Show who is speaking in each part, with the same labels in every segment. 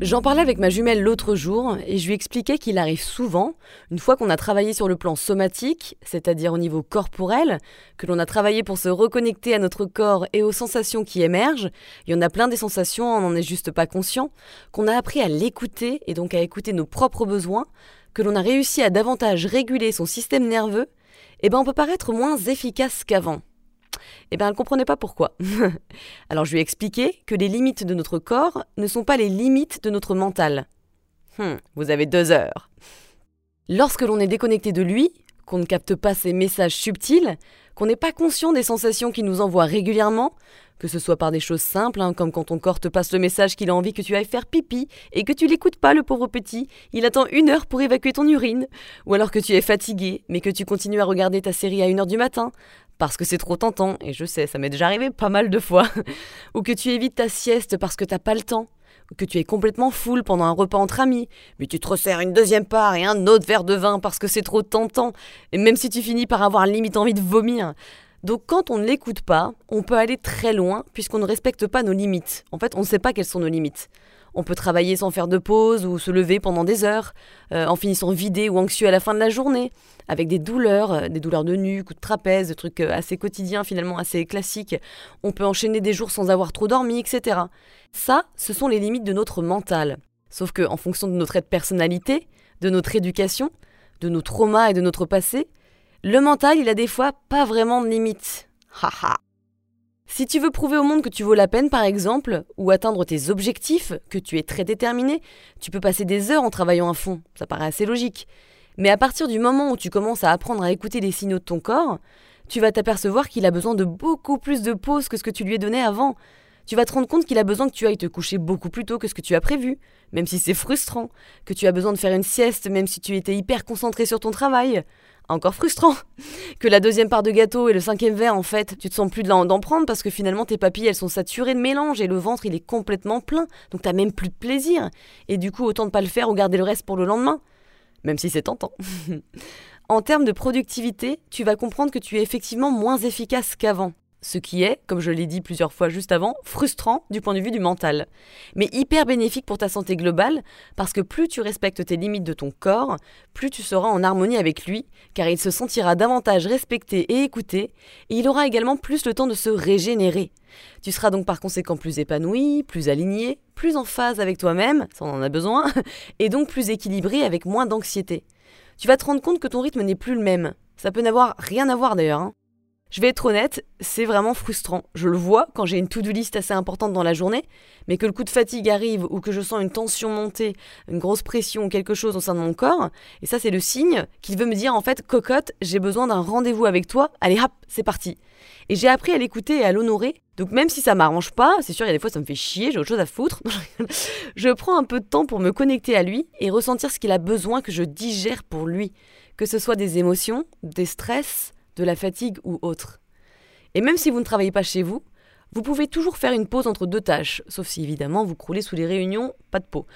Speaker 1: J'en parlais avec ma jumelle l'autre jour et je lui expliquais qu'il arrive souvent, une fois qu'on a travaillé sur le plan somatique, c'est-à-dire au niveau corporel, que l'on a travaillé pour se reconnecter à notre corps et aux sensations qui émergent, il y en a plein des sensations, on n'en est juste pas conscient, qu'on a appris à l'écouter et donc à écouter nos propres besoins, que l'on a réussi à davantage réguler son système nerveux, eh ben on peut paraître moins efficace qu'avant. Eh bien, elle ne comprenait pas pourquoi. Alors je lui ai expliqué que les limites de notre corps ne sont pas les limites de notre mental. Hmm, vous avez deux heures. Lorsque l'on est déconnecté de lui, qu'on ne capte pas ses messages subtils, qu'on n'est pas conscient des sensations qu'il nous envoie régulièrement, que ce soit par des choses simples, hein, comme quand ton corps te passe le message qu'il a envie que tu ailles faire pipi, et que tu l'écoutes pas, le pauvre petit, il attend une heure pour évacuer ton urine, ou alors que tu es fatigué, mais que tu continues à regarder ta série à une heure du matin, parce que c'est trop tentant, et je sais, ça m'est déjà arrivé pas mal de fois, ou que tu évites ta sieste parce que t'as pas le temps, que tu es complètement full pendant un repas entre amis, mais tu te resserres une deuxième part et un autre verre de vin parce que c'est trop tentant, et même si tu finis par avoir limite envie de vomir. Donc quand on ne l'écoute pas, on peut aller très loin puisqu'on ne respecte pas nos limites. En fait, on ne sait pas quelles sont nos limites. On peut travailler sans faire de pause ou se lever pendant des heures, euh, en finissant vidé ou anxieux à la fin de la journée, avec des douleurs, euh, des douleurs de nuque ou de trapèze, des trucs euh, assez quotidiens finalement, assez classiques. On peut enchaîner des jours sans avoir trop dormi, etc. Ça, ce sont les limites de notre mental. Sauf que, en fonction de notre personnalité, de notre éducation, de nos traumas et de notre passé, le mental, il a des fois pas vraiment de limites. Haha. Si tu veux prouver au monde que tu vaux la peine, par exemple, ou atteindre tes objectifs, que tu es très déterminé, tu peux passer des heures en travaillant à fond, ça paraît assez logique. Mais à partir du moment où tu commences à apprendre à écouter les signaux de ton corps, tu vas t'apercevoir qu'il a besoin de beaucoup plus de pauses que ce que tu lui as donné avant. Tu vas te rendre compte qu'il a besoin que tu ailles te coucher beaucoup plus tôt que ce que tu as prévu, même si c'est frustrant, que tu as besoin de faire une sieste même si tu étais hyper concentré sur ton travail, encore frustrant que la deuxième part de gâteau et le cinquième verre, en fait, tu te sens plus d'en prendre parce que finalement tes papilles elles sont saturées de mélange et le ventre il est complètement plein, donc t'as même plus de plaisir. Et du coup, autant ne pas le faire ou garder le reste pour le lendemain, même si c'est tentant. en termes de productivité, tu vas comprendre que tu es effectivement moins efficace qu'avant. Ce qui est, comme je l'ai dit plusieurs fois juste avant, frustrant du point de vue du mental, mais hyper bénéfique pour ta santé globale, parce que plus tu respectes tes limites de ton corps, plus tu seras en harmonie avec lui, car il se sentira davantage respecté et écouté, et il aura également plus le temps de se régénérer. Tu seras donc par conséquent plus épanoui, plus aligné, plus en phase avec toi-même, ça en a besoin, et donc plus équilibré avec moins d'anxiété. Tu vas te rendre compte que ton rythme n'est plus le même. Ça peut n'avoir rien à voir d'ailleurs. Hein. Je vais être honnête, c'est vraiment frustrant. Je le vois quand j'ai une to-do list assez importante dans la journée, mais que le coup de fatigue arrive ou que je sens une tension monter, une grosse pression ou quelque chose au sein de mon corps, et ça c'est le signe qu'il veut me dire en fait, cocotte, j'ai besoin d'un rendez-vous avec toi, allez hop, c'est parti. Et j'ai appris à l'écouter et à l'honorer, donc même si ça m'arrange pas, c'est sûr il y a des fois ça me fait chier, j'ai autre chose à foutre, je prends un peu de temps pour me connecter à lui et ressentir ce qu'il a besoin que je digère pour lui, que ce soit des émotions, des stress, de la fatigue ou autre. Et même si vous ne travaillez pas chez vous, vous pouvez toujours faire une pause entre deux tâches, sauf si évidemment vous croulez sous les réunions, pas de peau.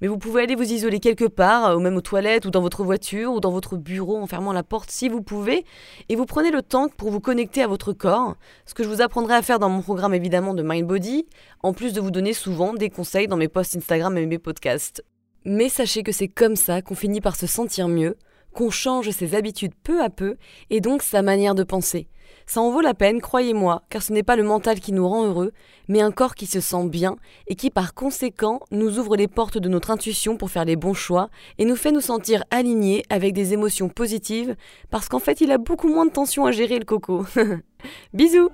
Speaker 1: Mais vous pouvez aller vous isoler quelque part, ou même aux toilettes, ou dans votre voiture, ou dans votre bureau en fermant la porte si vous pouvez, et vous prenez le temps pour vous connecter à votre corps, ce que je vous apprendrai à faire dans mon programme évidemment de Mind Body, en plus de vous donner souvent des conseils dans mes posts Instagram et mes podcasts. Mais sachez que c'est comme ça qu'on finit par se sentir mieux, qu'on change ses habitudes peu à peu et donc sa manière de penser. Ça en vaut la peine, croyez-moi, car ce n'est pas le mental qui nous rend heureux, mais un corps qui se sent bien et qui par conséquent nous ouvre les portes de notre intuition pour faire les bons choix et nous fait nous sentir alignés avec des émotions positives parce qu'en fait il a beaucoup moins de tension à gérer le coco. Bisous